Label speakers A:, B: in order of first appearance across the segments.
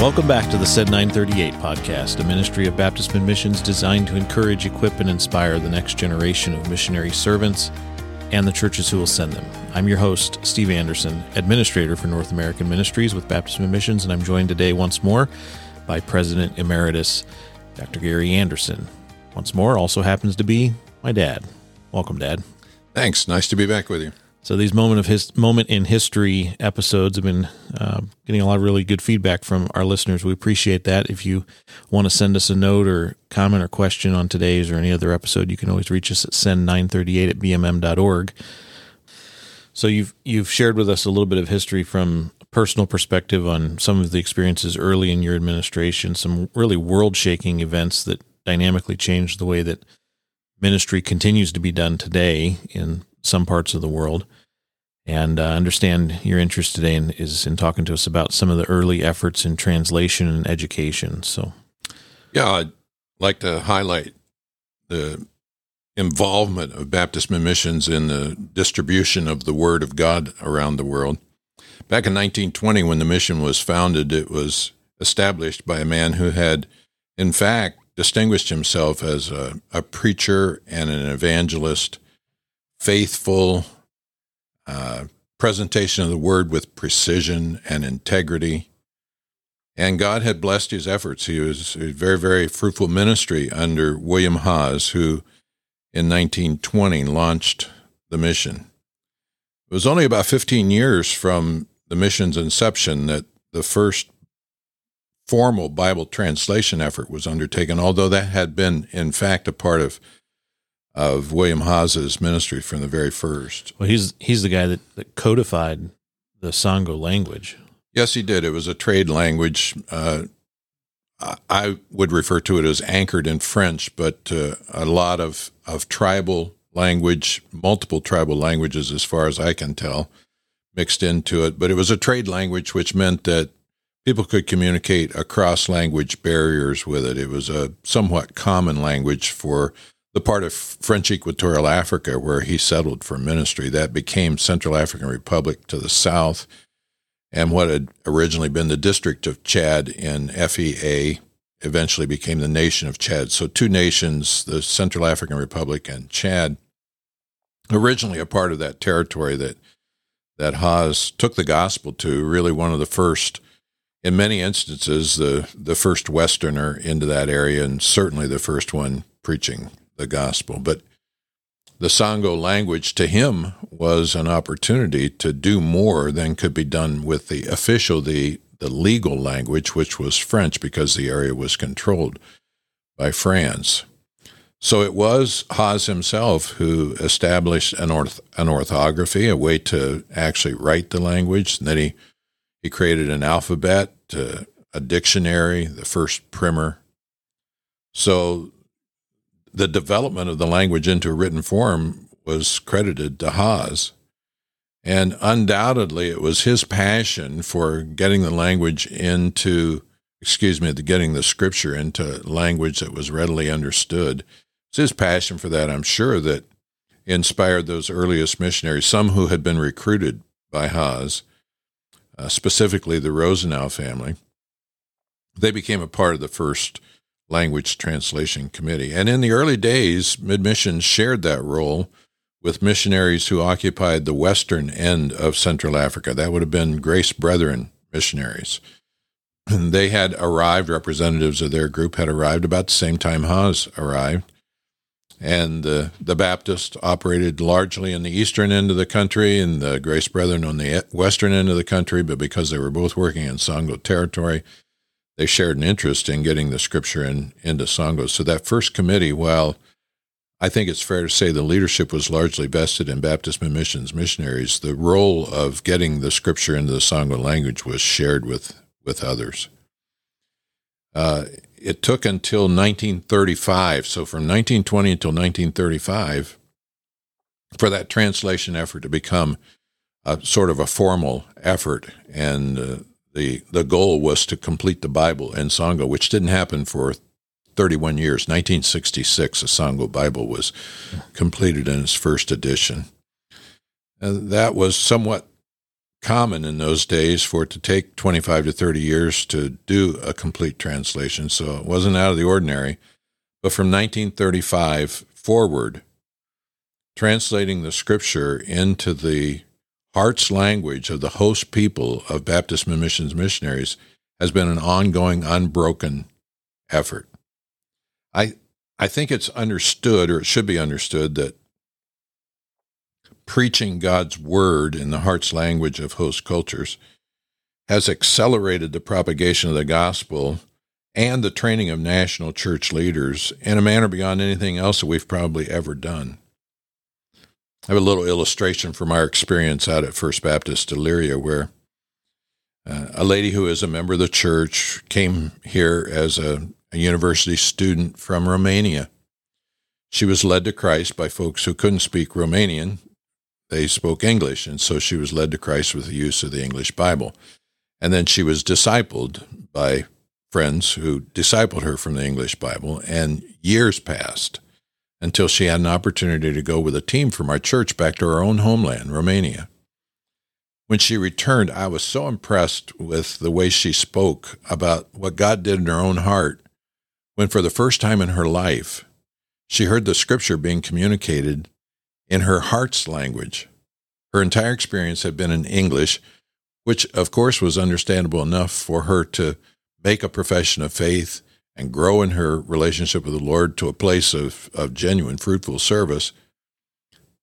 A: Welcome back to the Send 938 podcast, a ministry of Baptist Missions designed to encourage, equip, and inspire the next generation of missionary servants and the churches who will send them. I'm your host, Steve Anderson, administrator for North American Ministries with Baptist Missions, and I'm joined today once more by President Emeritus Dr. Gary Anderson. Once more, also happens to be my dad. Welcome, Dad.
B: Thanks. Nice to be back with you.
A: So these moment of his moment in history episodes have been uh, getting a lot of really good feedback from our listeners. We appreciate that. If you want to send us a note or comment or question on today's or any other episode, you can always reach us at send938 at bmm.org. So you've you've shared with us a little bit of history from a personal perspective on some of the experiences early in your administration, some really world-shaking events that dynamically changed the way that ministry continues to be done today in some parts of the world and uh, understand your interest today in, is in talking to us about some of the early efforts in translation and education. So,
B: yeah, I'd like to highlight the involvement of Baptist missions in the distribution of the Word of God around the world. Back in 1920, when the mission was founded, it was established by a man who had, in fact, distinguished himself as a, a preacher and an evangelist, faithful, uh, presentation of the word with precision and integrity. And God had blessed his efforts. He was a very, very fruitful ministry under William Haas, who in 1920 launched the mission. It was only about 15 years from the mission's inception that the first formal Bible translation effort was undertaken, although that had been, in fact, a part of of William Haas's ministry from the very first.
A: Well, he's he's the guy that, that codified the Sango language.
B: Yes, he did. It was a trade language. Uh, I would refer to it as anchored in French, but uh, a lot of, of tribal language, multiple tribal languages, as far as I can tell, mixed into it. But it was a trade language, which meant that people could communicate across language barriers with it. It was a somewhat common language for the part of French Equatorial Africa where he settled for ministry. That became Central African Republic to the south, and what had originally been the District of Chad in FEA eventually became the nation of Chad. So, two nations, the Central African Republic and Chad, originally a part of that territory that that Haas took the gospel to, really one of the first, in many instances, the the first Westerner into that area, and certainly the first one preaching the gospel. But the Sango language to him was an opportunity to do more than could be done with the official, the, the legal language, which was French because the area was controlled by France. So it was Haas himself who established an, orth- an orthography, a way to actually write the language. And then he, he created an alphabet, uh, a dictionary, the first primer. So the development of the language into a written form was credited to Haas. And undoubtedly, it was his passion for getting the language into, excuse me, getting the scripture into language that was readily understood. It's his passion for that, I'm sure, that inspired those earliest missionaries, some who had been recruited by Haas, uh, specifically the Rosenau family. They became a part of the first Language Translation Committee. And in the early days, Mid Missions shared that role with missionaries who occupied the western end of Central Africa. That would have been Grace Brethren missionaries. And they had arrived, representatives of their group had arrived about the same time Haas arrived. And uh, the Baptists operated largely in the eastern end of the country and the Grace Brethren on the western end of the country, but because they were both working in Sango territory, they shared an interest in getting the scripture in, into Sango. So that first committee, while I think it's fair to say the leadership was largely vested in Baptist missions missionaries, the role of getting the scripture into the Sango language was shared with, with others. Uh, it took until 1935, so from 1920 until 1935, for that translation effort to become a sort of a formal effort. And uh, the the goal was to complete the Bible in Sango, which didn't happen for 31 years. 1966, the Sango Bible was completed in its first edition. And that was somewhat common in those days for it to take 25 to 30 years to do a complete translation, so it wasn't out of the ordinary. But from 1935 forward, translating the scripture into the heart's language of the host people of Baptist missions missionaries has been an ongoing, unbroken effort. I I think it's understood, or it should be understood, that preaching God's word in the heart's language of host cultures has accelerated the propagation of the gospel and the training of national church leaders in a manner beyond anything else that we've probably ever done. I have a little illustration from our experience out at First Baptist Elyria, where uh, a lady who is a member of the church came here as a, a university student from Romania. She was led to Christ by folks who couldn't speak Romanian. They spoke English, and so she was led to Christ with the use of the English Bible. And then she was discipled by friends who discipled her from the English Bible, and years passed until she had an opportunity to go with a team from our church back to her own homeland, Romania. When she returned, I was so impressed with the way she spoke about what God did in her own heart when, for the first time in her life, she heard the scripture being communicated in her heart's language. Her entire experience had been in English, which, of course, was understandable enough for her to make a profession of faith and grow in her relationship with the Lord to a place of, of genuine, fruitful service.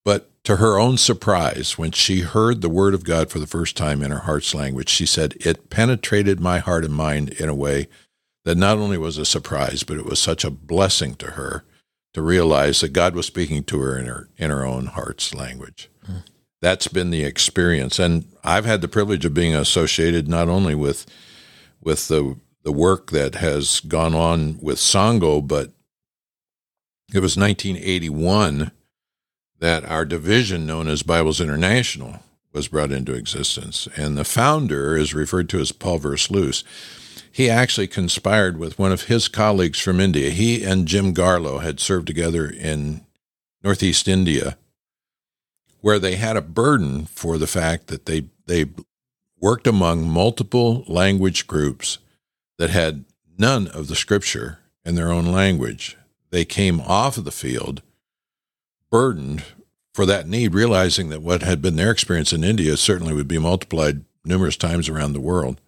B: But to her own surprise, when she heard the word of God for the first time in her heart's language, she said, It penetrated my heart and mind in a way that not only was a surprise, but it was such a blessing to her to realize that God was speaking to her in her in her own heart's language. Mm. That's been the experience. And I've had the privilege of being associated not only with with the the work that has gone on with Sango, but it was 1981 that our division, known as Bibles International, was brought into existence. And the founder is referred to as Paul Versluis. He actually conspired with one of his colleagues from India. He and Jim Garlow had served together in Northeast India, where they had a burden for the fact that they, they worked among multiple language groups that had none of the scripture in their own language. They came off of the field burdened for that need, realizing that what had been their experience in India certainly would be multiplied numerous times around the world.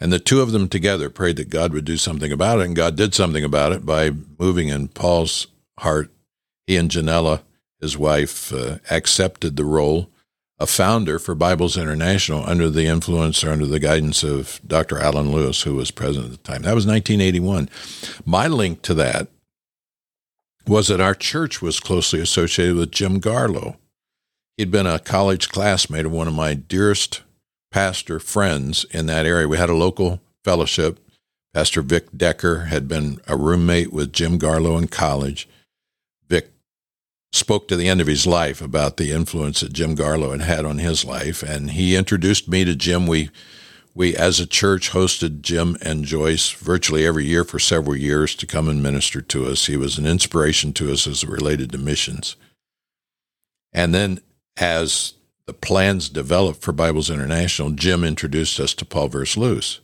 B: And the two of them together prayed that God would do something about it, and God did something about it by moving in Paul's heart. He and Janella, his wife, uh, accepted the role a founder for Bibles International under the influence or under the guidance of Dr. Alan Lewis, who was president at the time. That was 1981. My link to that was that our church was closely associated with Jim Garlow. He'd been a college classmate of one of my dearest pastor friends in that area. We had a local fellowship. Pastor Vic Decker had been a roommate with Jim Garlow in college spoke to the end of his life about the influence that Jim Garlow had had on his life, and he introduced me to Jim. We we as a church hosted Jim and Joyce virtually every year for several years to come and minister to us. He was an inspiration to us as it related to missions. And then as the plans developed for Bibles International, Jim introduced us to Paul Versluis.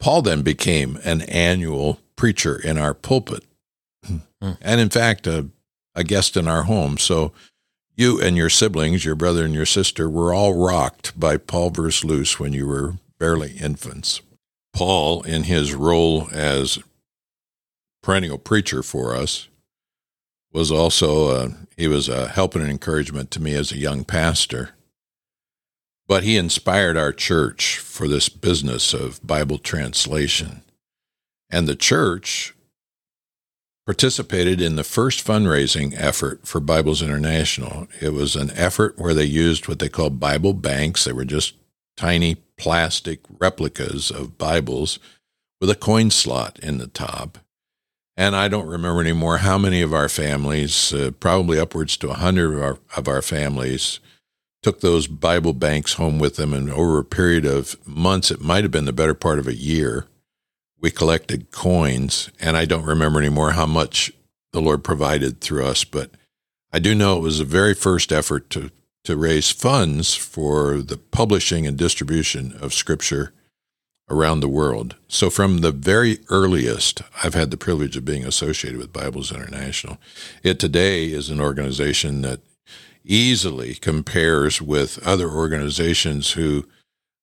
B: Paul then became an annual preacher in our pulpit. Hmm. And in fact, uh, a guest in our home. So you and your siblings, your brother and your sister, were all rocked by Paul Versluis when you were barely infants. Paul, in his role as perennial preacher for us, was also uh, he was a help and an encouragement to me as a young pastor. But he inspired our church for this business of Bible translation. And the church participated in the first fundraising effort for Bibles International. It was an effort where they used what they called Bible banks. They were just tiny plastic replicas of Bibles with a coin slot in the top. And I don't remember anymore how many of our families, uh, probably upwards to a 100 of our, of our families, took those Bible banks home with them. And over a period of months, it might have been the better part of a year, we collected coins, and I don't remember anymore how much the Lord provided through us, but I do know it was the very first effort to to raise funds for the publishing and distribution of Scripture around the world. So, from the very earliest, I've had the privilege of being associated with Bibles International. It today is an organization that easily compares with other organizations who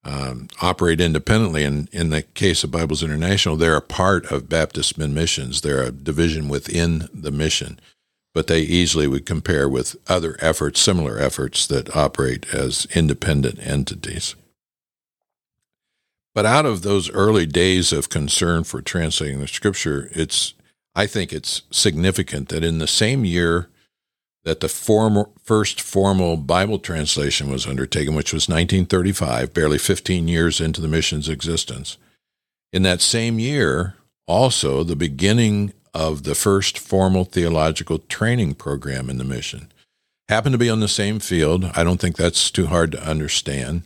B: um, operate independently. And in the case of Bibles International, they're a part of Baptist Mid Missions, they're a division within the mission. But they easily would compare with other efforts, similar efforts that operate as independent entities. But out of those early days of concern for translating the scripture, it's I think it's significant that in the same year that the formal, first formal Bible translation was undertaken, which was 1935, barely 15 years into the mission's existence. In that same year, also the beginning of the first formal theological training program in the mission. Happened to be on the same field. I don't think that's too hard to understand.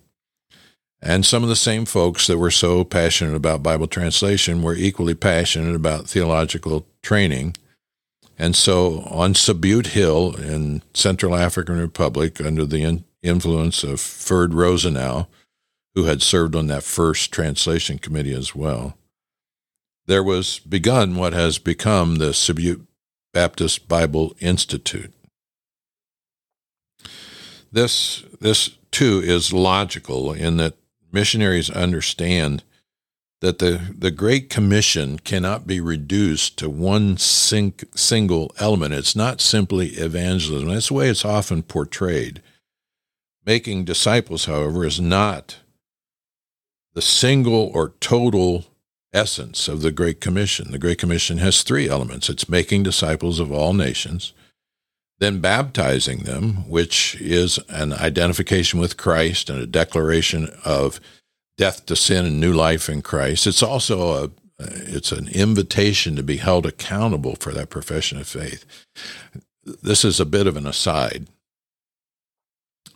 B: And some of the same folks that were so passionate about Bible translation were equally passionate about theological training and so on Sabute Hill in Central African Republic, under the in- influence of Ferd Rosenau, who had served on that first translation committee as well, there was begun what has become the Sabute Baptist Bible Institute. This, this too is logical in that missionaries understand that the, the Great Commission cannot be reduced to one sing, single element. It's not simply evangelism. That's the way it's often portrayed. Making disciples, however, is not the single or total essence of the Great Commission. The Great Commission has three elements it's making disciples of all nations, then baptizing them, which is an identification with Christ and a declaration of death to sin and new life in Christ. It's also a it's an invitation to be held accountable for that profession of faith. This is a bit of an aside.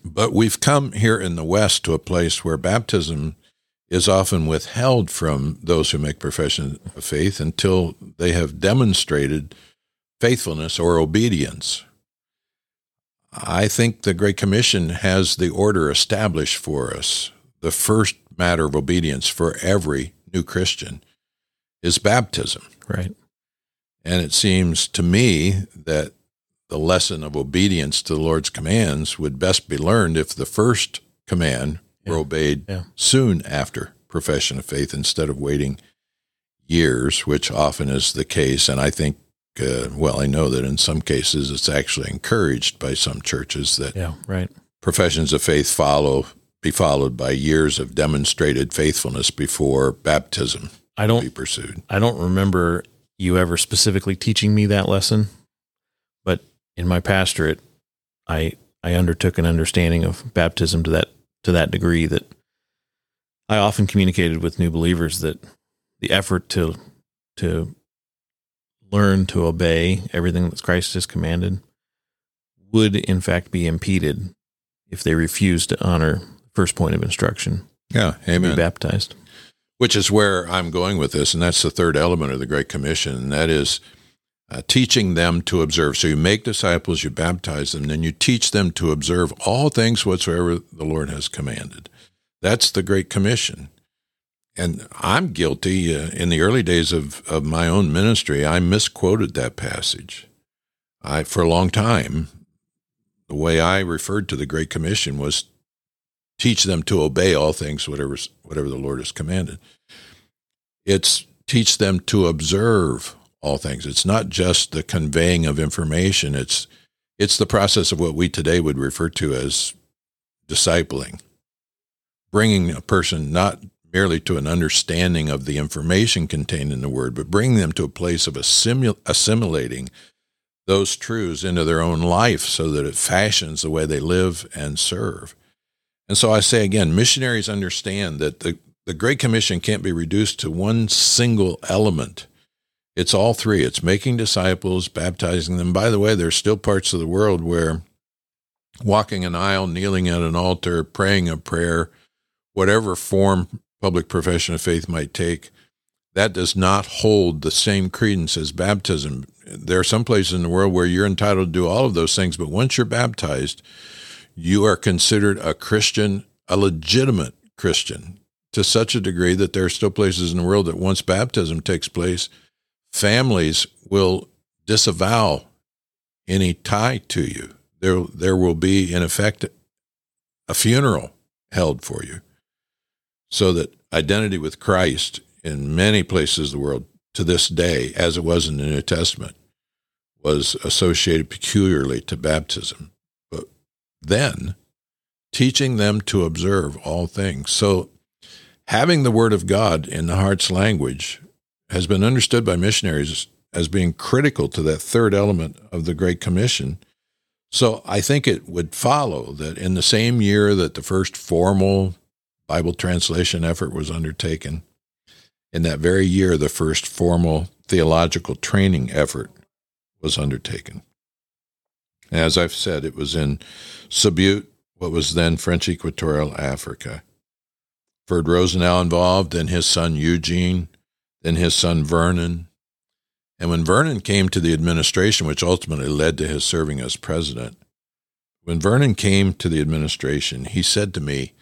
B: But we've come here in the West to a place where baptism is often withheld from those who make profession of faith until they have demonstrated faithfulness or obedience. I think the Great Commission has the order established for us. The first matter of obedience for every new Christian is baptism.
A: Right.
B: And it seems to me that the lesson of obedience to the Lord's commands would best be learned if the first command yeah. were obeyed yeah. soon after profession of faith instead of waiting years, which often is the case. And I think, uh, well, I know that in some cases it's actually encouraged by some churches that
A: yeah, right.
B: professions of faith follow be followed by years of demonstrated faithfulness before baptism
A: I don't
B: be pursued.
A: I don't remember you ever specifically teaching me that lesson, but in my pastorate, I I undertook an understanding of baptism to that to that degree that I often communicated with new believers that the effort to to learn to obey everything that Christ has commanded would in fact be impeded if they refused to honor first point of instruction.
B: Yeah, amen.
A: Be baptized.
B: Which is where I'm going with this, and that's the third element of the Great Commission, and that is uh, teaching them to observe. So you make disciples, you baptize them, then you teach them to observe all things whatsoever the Lord has commanded. That's the Great Commission. And I'm guilty. Uh, in the early days of, of my own ministry, I misquoted that passage. I, for a long time, the way I referred to the Great Commission was teach them to obey all things, whatever, whatever the Lord has commanded. It's teach them to observe all things. It's not just the conveying of information. It's it's the process of what we today would refer to as discipling, bringing a person not merely to an understanding of the information contained in the word, but bringing them to a place of assimil- assimilating those truths into their own life so that it fashions the way they live and serve. And so I say again, missionaries understand that the, the Great Commission can't be reduced to one single element. It's all three. It's making disciples, baptizing them. By the way, there's still parts of the world where walking an aisle, kneeling at an altar, praying a prayer, whatever form public profession of faith might take, that does not hold the same credence as baptism. There are some places in the world where you're entitled to do all of those things, but once you're baptized, you are considered a Christian, a legitimate Christian, to such a degree that there are still places in the world that once baptism takes place, families will disavow any tie to you. There, there will be, in effect, a funeral held for you. So that identity with Christ in many places of the world to this day, as it was in the New Testament, was associated peculiarly to baptism. Then, teaching them to observe all things. So, having the Word of God in the heart's language has been understood by missionaries as being critical to that third element of the Great Commission. So, I think it would follow that in the same year that the first formal Bible translation effort was undertaken, in that very year, the first formal theological training effort was undertaken. As I've said, it was in Subiute, what was then French Equatorial Africa. Ferd Rosenau involved, then his son Eugene, then his son Vernon. And when Vernon came to the administration, which ultimately led to his serving as president, when Vernon came to the administration, he said to me,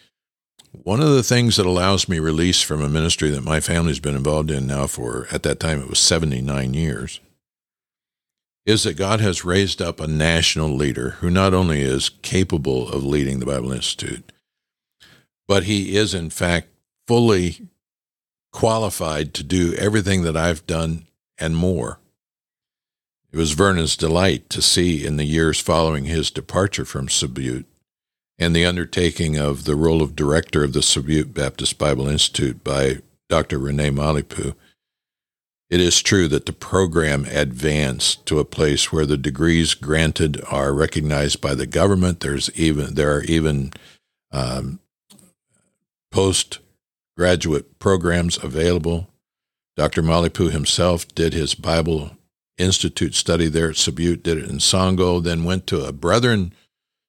B: One of the things that allows me release from a ministry that my family's been involved in now for, at that time, it was 79 years, is that God has raised up a national leader who not only is capable of leading the Bible Institute, but he is, in fact, fully qualified to do everything that I've done and more. It was Vernon's delight to see in the years following his departure from Subiute and the undertaking of the role of director of the Subiute Baptist Bible Institute by Dr. Rene Malipu it is true that the program advanced to a place where the degrees granted are recognized by the government. There's even there are even um, postgraduate programs available. Dr. Malipu himself did his Bible Institute study there at Subiute, did it in Sango, then went to a Brethren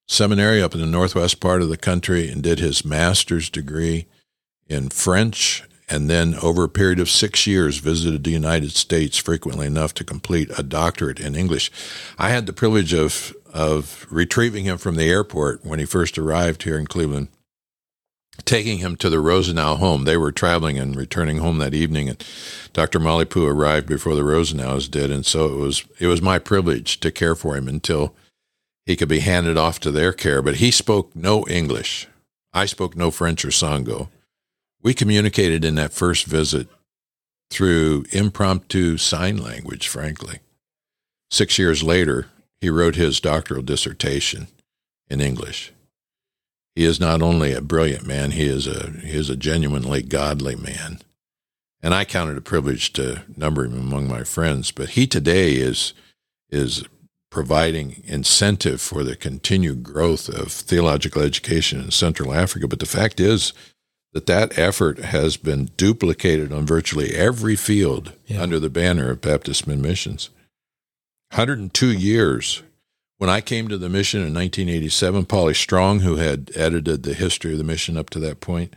B: seminary up in the northwest part of the country and did his master's degree in French and then over a period of six years visited the United States frequently enough to complete a doctorate in English. I had the privilege of of retrieving him from the airport when he first arrived here in Cleveland, taking him to the Rosenau home. They were traveling and returning home that evening, and Dr. Malipu arrived before the Rosenaus did, and so it was it was my privilege to care for him until he could be handed off to their care. But he spoke no English. I spoke no French or Sango. We communicated in that first visit through impromptu sign language, frankly. Six years later, he wrote his doctoral dissertation in English. He is not only a brilliant man, he is a, he is a genuinely godly man. And I count it a privilege to number him among my friends. But he today is, is providing incentive for the continued growth of theological education in Central Africa. But the fact is, that that effort has been duplicated on virtually every field yeah. under the banner of Baptist Missions. 102 years. When I came to the mission in 1987, Polly Strong, who had edited the history of the mission up to that point,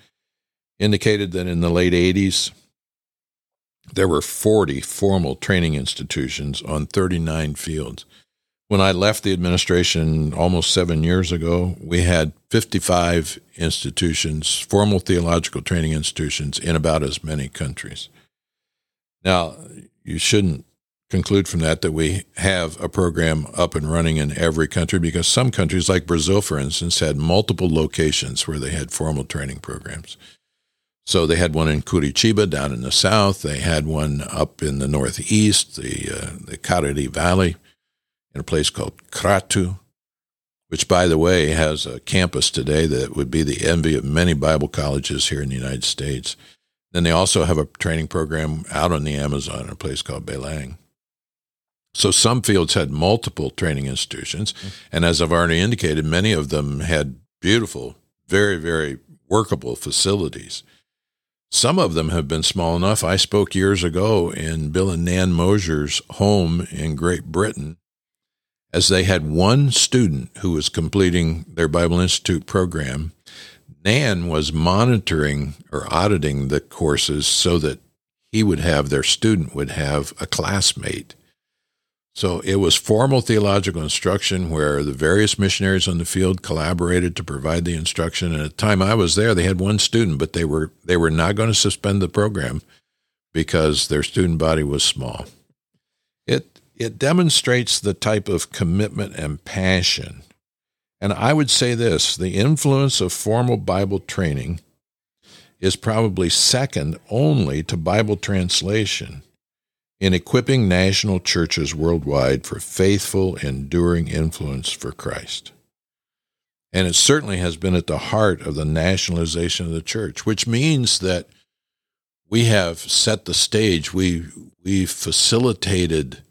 B: indicated that in the late 80s, there were 40 formal training institutions on 39 fields. When I left the administration almost seven years ago, we had 55 institutions, formal theological training institutions, in about as many countries. Now, you shouldn't conclude from that that we have a program up and running in every country because some countries, like Brazil, for instance, had multiple locations where they had formal training programs. So they had one in Curitiba down in the south. They had one up in the northeast, the uh, the Cariri Valley in a place called Crato, which, by the way, has a campus today that would be the envy of many Bible colleges here in the United States. Then they also have a training program out on the Amazon in a place called Belém. So some fields had multiple training institutions, mm-hmm. and as I've already indicated, many of them had beautiful, very, very workable facilities. Some of them have been small enough. I spoke years ago in Bill and Nan Mosier's home in Great Britain, as they had one student who was completing their Bible Institute program. Nan was monitoring or auditing the courses so that he would have their student would have a classmate. So it was formal theological instruction where the various missionaries on the field collaborated to provide the instruction. And at the time I was there, they had one student, but they were they were not going to suspend the program because their student body was small. It demonstrates the type of commitment and passion. And I would say this, the influence of formal Bible training is probably second only to Bible translation in equipping national churches worldwide for faithful, enduring influence for Christ. And it certainly has been at the heart of the nationalization of the church, which means that we have set the stage. We we facilitated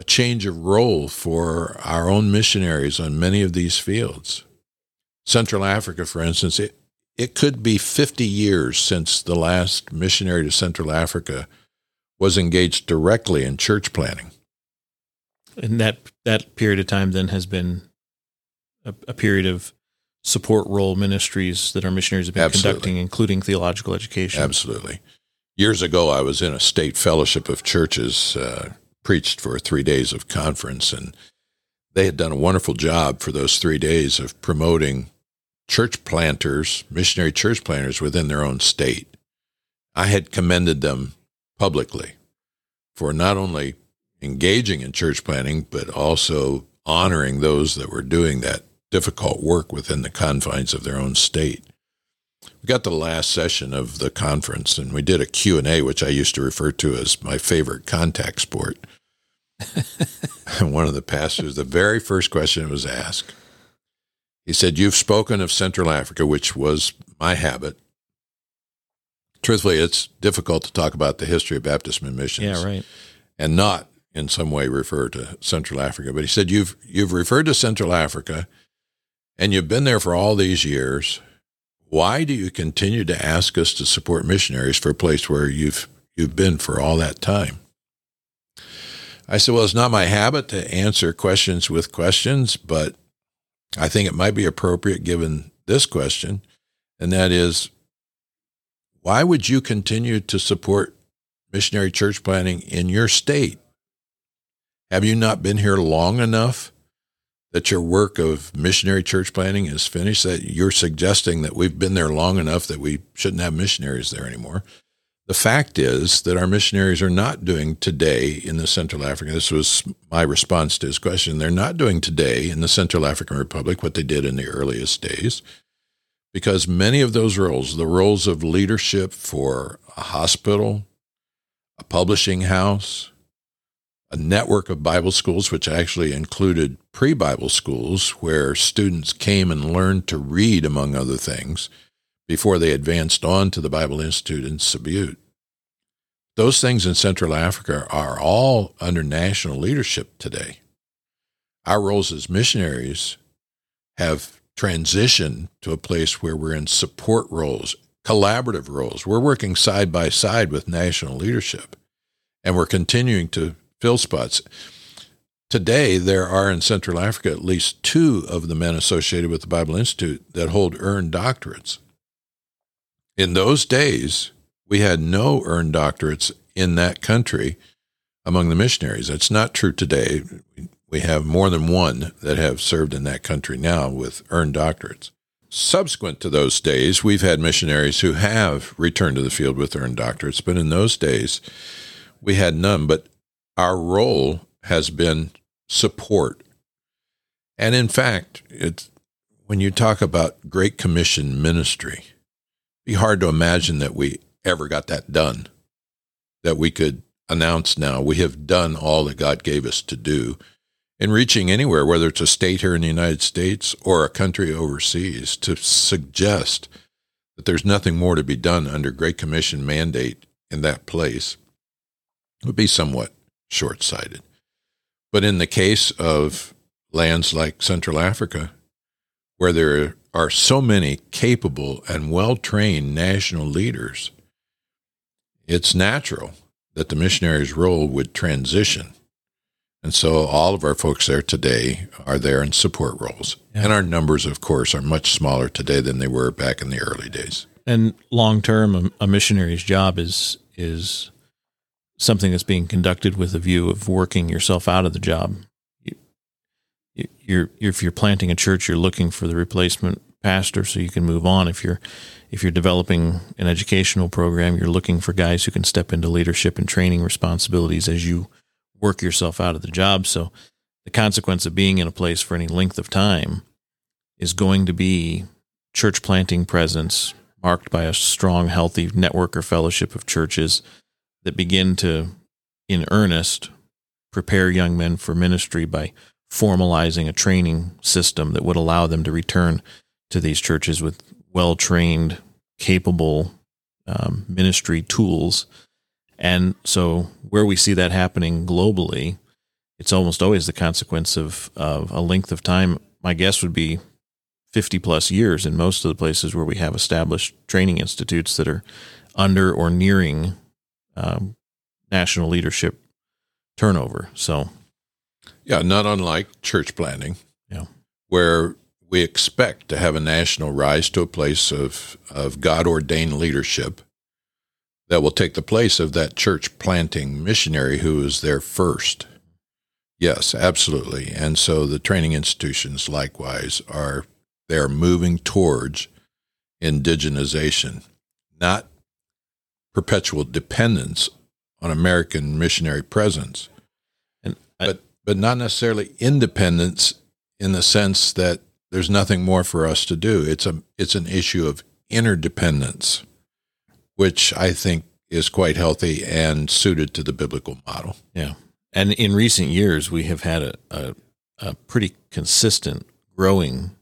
B: a change of role for our own missionaries on many of these fields. Central Africa, for instance, it, it could be 50 years since the last missionary to Central Africa was engaged directly in church planting.
A: And that that period of time then has been a, a period of support role ministries that our missionaries have been Absolutely. conducting, including theological education.
B: Absolutely. Years ago, I was in a state fellowship of churches, uh, preached for three days of conference, and they had done a wonderful job for those three days of promoting church planters, missionary church planters within their own state. I had commended them publicly for not only engaging in church planting, but also honoring those that were doing that difficult work within the confines of their own state. We got the last session of the conference and we did a Q&A, which I used to refer to as my favorite contact sport. and One of the pastors, the very first question was asked, he said, You've spoken of Central Africa, which was my habit truthfully, it's difficult to talk about the history of Baptist Mid Missions.
A: Yeah, right.
B: And not in some way refer to Central Africa. But he said, You've you've referred to Central Africa and you've been there for all these years. Why do you continue to ask us to support missionaries for a place where you've you've been for all that time? I said, Well, it's not my habit to answer questions with questions, but I think it might be appropriate given this question, and that is why would you continue to support missionary church planting in your state? Have you not been here long enough that your work of missionary church planting is finished? That you're suggesting that we've been there long enough that we shouldn't have missionaries there anymore? The fact is that our missionaries are not doing today in the Central African. This was my response to his question. They're not doing today in the Central African Republic what they did in the earliest days because many of those roles, the roles of leadership for a hospital, a publishing house, a network of Bible schools, which actually included pre Bible schools where students came and learned to read, among other things, before they advanced on to the Bible Institute in Subbute. Those things in Central Africa are all under national leadership today. Our roles as missionaries have transitioned to a place where we're in support roles, collaborative roles. We're working side by side with national leadership, and we're continuing to fill spots. Today, there are in Central Africa at least two of the men associated with the Bible Institute that hold earned doctorates. In those days, we had no earned doctorates in that country among the missionaries. That's not true today. We have more than one that have served in that country now with earned doctorates. Subsequent to those days, we've had missionaries who have returned to the field with earned doctorates, but in those days, we had none. But our role has been support. And in fact, it's, when you talk about Great Commission ministry, be hard to imagine that we ever got that done, that we could announce now we have done all that God gave us to do in reaching anywhere, whether it's a state here in the United States or a country overseas, to suggest that there's nothing more to be done under Great Commission mandate in that place would be somewhat short sighted. But in the case of lands like Central Africa, where there are so many capable and well trained national leaders, it's natural that the missionary's role would transition and so all of our folks there today are there in support roles. Yeah. And our numbers, of course, are much smaller today than they were back in the early days.
A: And long term, a missionary's job is is something that's being conducted with a view of working yourself out of the job. You, you're, if you're planting a church, you're looking for the replacement pastor so you can move on. If you're if you're developing an educational program, you're looking for guys who can step into leadership and training responsibilities as you work yourself out of the job. So the consequence of being in a place for any length of time is going to be church planting presence marked by a strong, healthy network or fellowship of churches that begin to, in earnest, prepare young men for ministry by formalizing a training system that would allow them to return to these churches with well trained, capable um, ministry tools. And so, where we see that happening globally, it's almost always the consequence of, of a length of time. My guess would be 50 plus years in most of the places where we have established training institutes that are under or nearing um, national leadership turnover. So,
B: yeah, not unlike church planting.
A: Yeah.
B: Where we expect to have a national rise to a place of, of God ordained leadership that will take the place of that church planting missionary who was there first. Yes, absolutely. And so the training institutions likewise are they're moving towards indigenization, not perpetual dependence on American missionary presence, and I, but but not necessarily independence in the sense that there's nothing more for us to do. It's a it's an issue of interdependence, which I think is quite healthy and suited to the biblical model.
A: Yeah. And in recent years, we have had a, a, a pretty consistent growing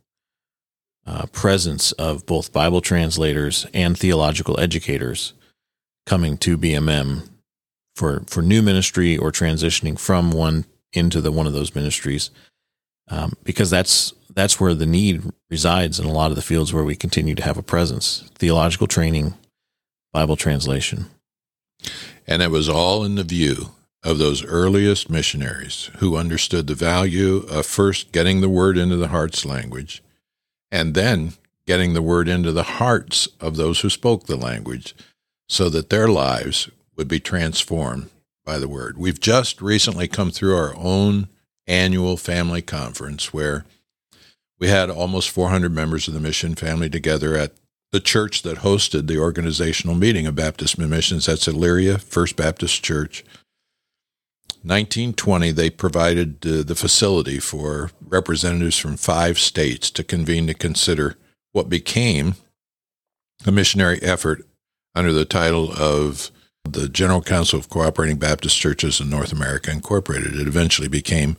A: uh, presence of both Bible translators and theological educators coming to BMM for, for new ministry or transitioning from one into the one of those ministries, um, because that's that's where the need resides in a lot of the fields where we continue to have a presence: theological training, Bible translation.
B: And it was all in the view of those earliest missionaries who understood the value of first getting the word into the heart's language and then getting the word into the hearts of those who spoke the language so that their lives would be transformed by the word. We've just recently come through our own annual family conference where we had almost 400 members of the mission family together at the church that hosted the organizational meeting of Baptist Missions. That's Elyria First Baptist Church. 1920, they provided uh, the facility for representatives from five states to convene to consider what became a missionary effort under the title of the General Council of Cooperating Baptist Churches in North America Incorporated. It eventually became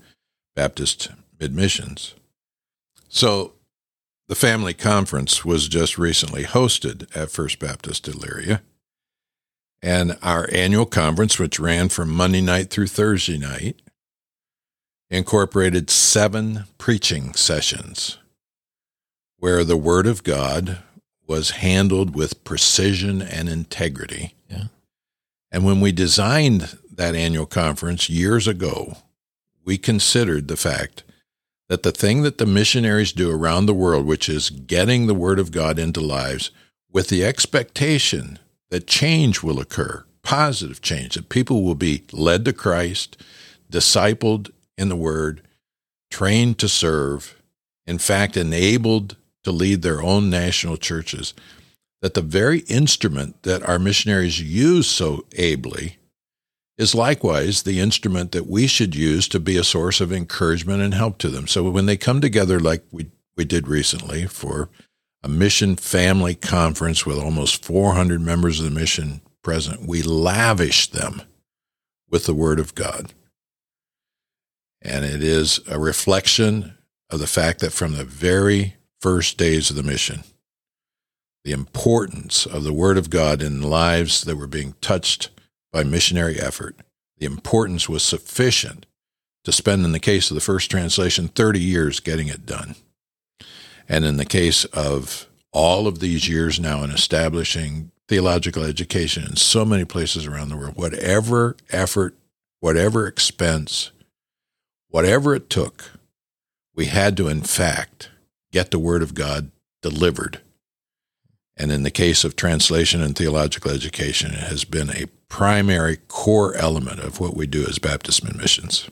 B: Baptist Mid Missions. So the family conference was just recently hosted at First Baptist Elyria. And our annual conference, which ran from Monday night through Thursday night, incorporated seven preaching sessions where the Word of God was handled with precision and integrity.
A: Yeah.
B: And when we designed that annual conference years ago, we considered the fact that the thing that the missionaries do around the world, which is getting the Word of God into lives with the expectation that change will occur, positive change, that people will be led to Christ, discipled in the Word, trained to serve, in fact, enabled to lead their own national churches, that the very instrument that our missionaries use so ably is likewise the instrument that we should use to be a source of encouragement and help to them. So when they come together, like we, we did recently for a mission family conference with almost 400 members of the mission present, we lavish them with the Word of God. And it is a reflection of the fact that from the very first days of the mission, the importance of the Word of God in lives that were being touched by missionary effort, the importance was sufficient to spend, in the case of the first translation, 30 years getting it done. And in the case of all of these years now in establishing theological education in so many places around the world, whatever effort, whatever expense, whatever it took, we had to, in fact, get the Word of God delivered And in the case of translation and theological education, it has been a primary core element of what we do as Baptist missions.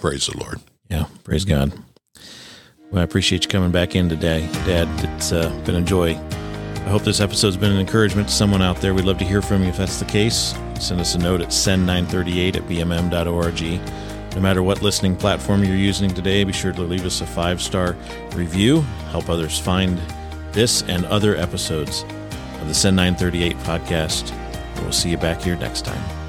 B: Praise the Lord.
A: Yeah, praise God. Well, I appreciate you coming back in today, Dad. It's uh, been a joy. I hope this episode's been an encouragement to someone out there. We'd love to hear from you if that's the case. Send us a note at send938 at bmm.org. No matter what listening platform you're using today, be sure to leave us a five star review. Help others find this and other episodes of the Send 938 podcast. We'll see you back here next time.